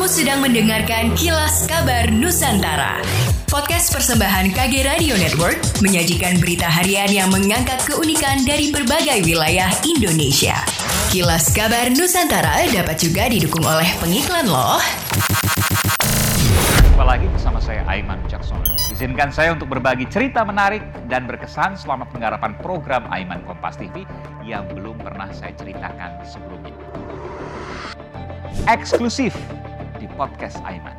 Kamu sedang mendengarkan Kilas Kabar Nusantara. Podcast persembahan KG Radio Network menyajikan berita harian yang mengangkat keunikan dari berbagai wilayah Indonesia. Kilas Kabar Nusantara dapat juga didukung oleh pengiklan loh. Jumpa lagi bersama saya Aiman Jackson. Izinkan saya untuk berbagi cerita menarik dan berkesan selama penggarapan program Aiman Kompas TV yang belum pernah saya ceritakan sebelumnya. Eksklusif podcast Aiman.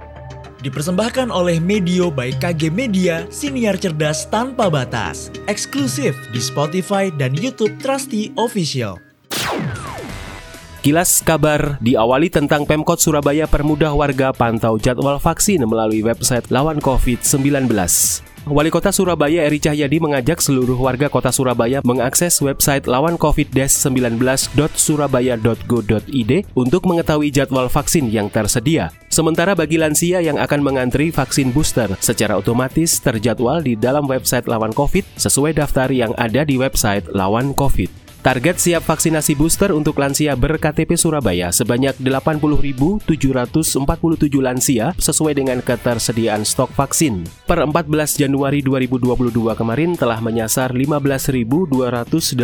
Dipersembahkan oleh Medio by KG Media, siniar cerdas tanpa batas. Eksklusif di Spotify dan YouTube Trusty Official. Kilas kabar diawali tentang Pemkot Surabaya permudah warga pantau jadwal vaksin melalui website lawan COVID-19. Wali Kota Surabaya Eri Cahyadi mengajak seluruh warga Kota Surabaya mengakses website lawan covid-19.surabaya.go.id untuk mengetahui jadwal vaksin yang tersedia. Sementara bagi lansia yang akan mengantri vaksin booster secara otomatis terjadwal di dalam website lawan COVID sesuai daftar yang ada di website lawan COVID. Target siap vaksinasi booster untuk lansia ber-KTP Surabaya sebanyak 80.747 lansia sesuai dengan ketersediaan stok vaksin. Per 14 Januari 2022 kemarin telah menyasar 15.288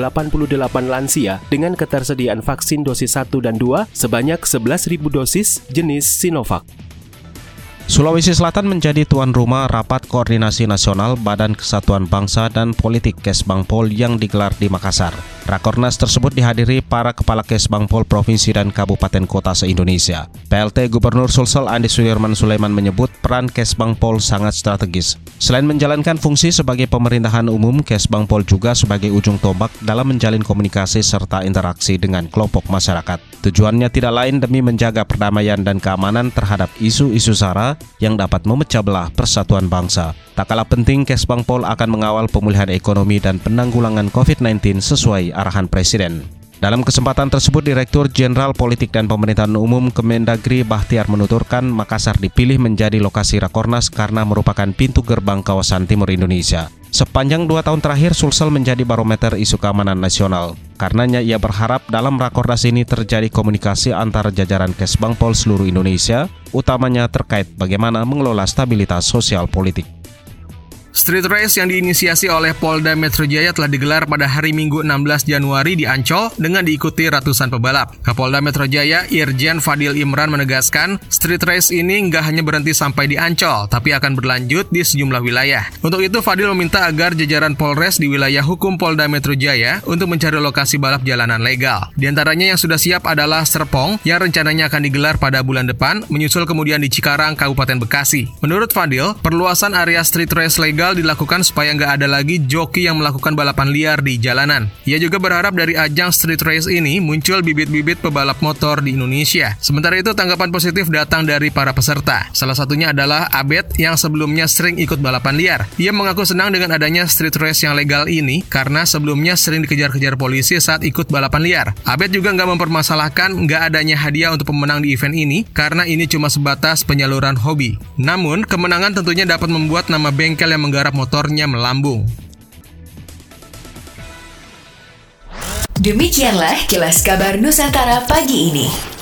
lansia dengan ketersediaan vaksin dosis 1 dan 2 sebanyak 11.000 dosis jenis Sinovac. Sulawesi Selatan menjadi tuan rumah rapat koordinasi nasional Badan Kesatuan Bangsa dan Politik Kesbangpol yang digelar di Makassar. Rakornas tersebut dihadiri para kepala Kesbangpol Provinsi dan Kabupaten Kota se-Indonesia. PLT Gubernur Sulsel Andi Sudirman Sulaiman menyebut peran Kesbangpol sangat strategis. Selain menjalankan fungsi sebagai pemerintahan umum, Kesbangpol juga sebagai ujung tombak dalam menjalin komunikasi serta interaksi dengan kelompok masyarakat. Tujuannya tidak lain demi menjaga perdamaian dan keamanan terhadap isu-isu SARA yang dapat memecah belah persatuan bangsa. Tak kalah penting, Kesbangpol akan mengawal pemulihan ekonomi dan penanggulangan COVID-19 sesuai arahan Presiden. Dalam kesempatan tersebut, Direktur Jenderal Politik dan Pemerintahan Umum Kemendagri Bahtiar menuturkan Makassar dipilih menjadi lokasi Rakornas karena merupakan pintu gerbang kawasan timur Indonesia. Sepanjang dua tahun terakhir, Sulsel menjadi barometer isu keamanan nasional. Karenanya ia berharap dalam Rakornas ini terjadi komunikasi antara jajaran Kesbangpol seluruh Indonesia, utamanya terkait bagaimana mengelola stabilitas sosial politik. Street race yang diinisiasi oleh Polda Metro Jaya telah digelar pada hari Minggu 16 Januari di Ancol dengan diikuti ratusan pebalap. Kapolda Metro Jaya Irjen Fadil Imran menegaskan, street race ini nggak hanya berhenti sampai di Ancol, tapi akan berlanjut di sejumlah wilayah. Untuk itu, Fadil meminta agar jajaran Polres di wilayah hukum Polda Metro Jaya untuk mencari lokasi balap jalanan legal. Di antaranya yang sudah siap adalah Serpong yang rencananya akan digelar pada bulan depan, menyusul kemudian di Cikarang, Kabupaten Bekasi. Menurut Fadil, perluasan area street race legal dilakukan supaya nggak ada lagi joki yang melakukan balapan liar di jalanan. Ia juga berharap dari ajang street race ini muncul bibit-bibit pebalap motor di Indonesia. Sementara itu tanggapan positif datang dari para peserta. Salah satunya adalah Abed yang sebelumnya sering ikut balapan liar. Ia mengaku senang dengan adanya street race yang legal ini karena sebelumnya sering dikejar-kejar polisi saat ikut balapan liar. Abed juga nggak mempermasalahkan nggak adanya hadiah untuk pemenang di event ini karena ini cuma sebatas penyaluran hobi. Namun, kemenangan tentunya dapat membuat nama bengkel yang menggarap motornya melambung. Demikianlah kilas kabar Nusantara pagi ini.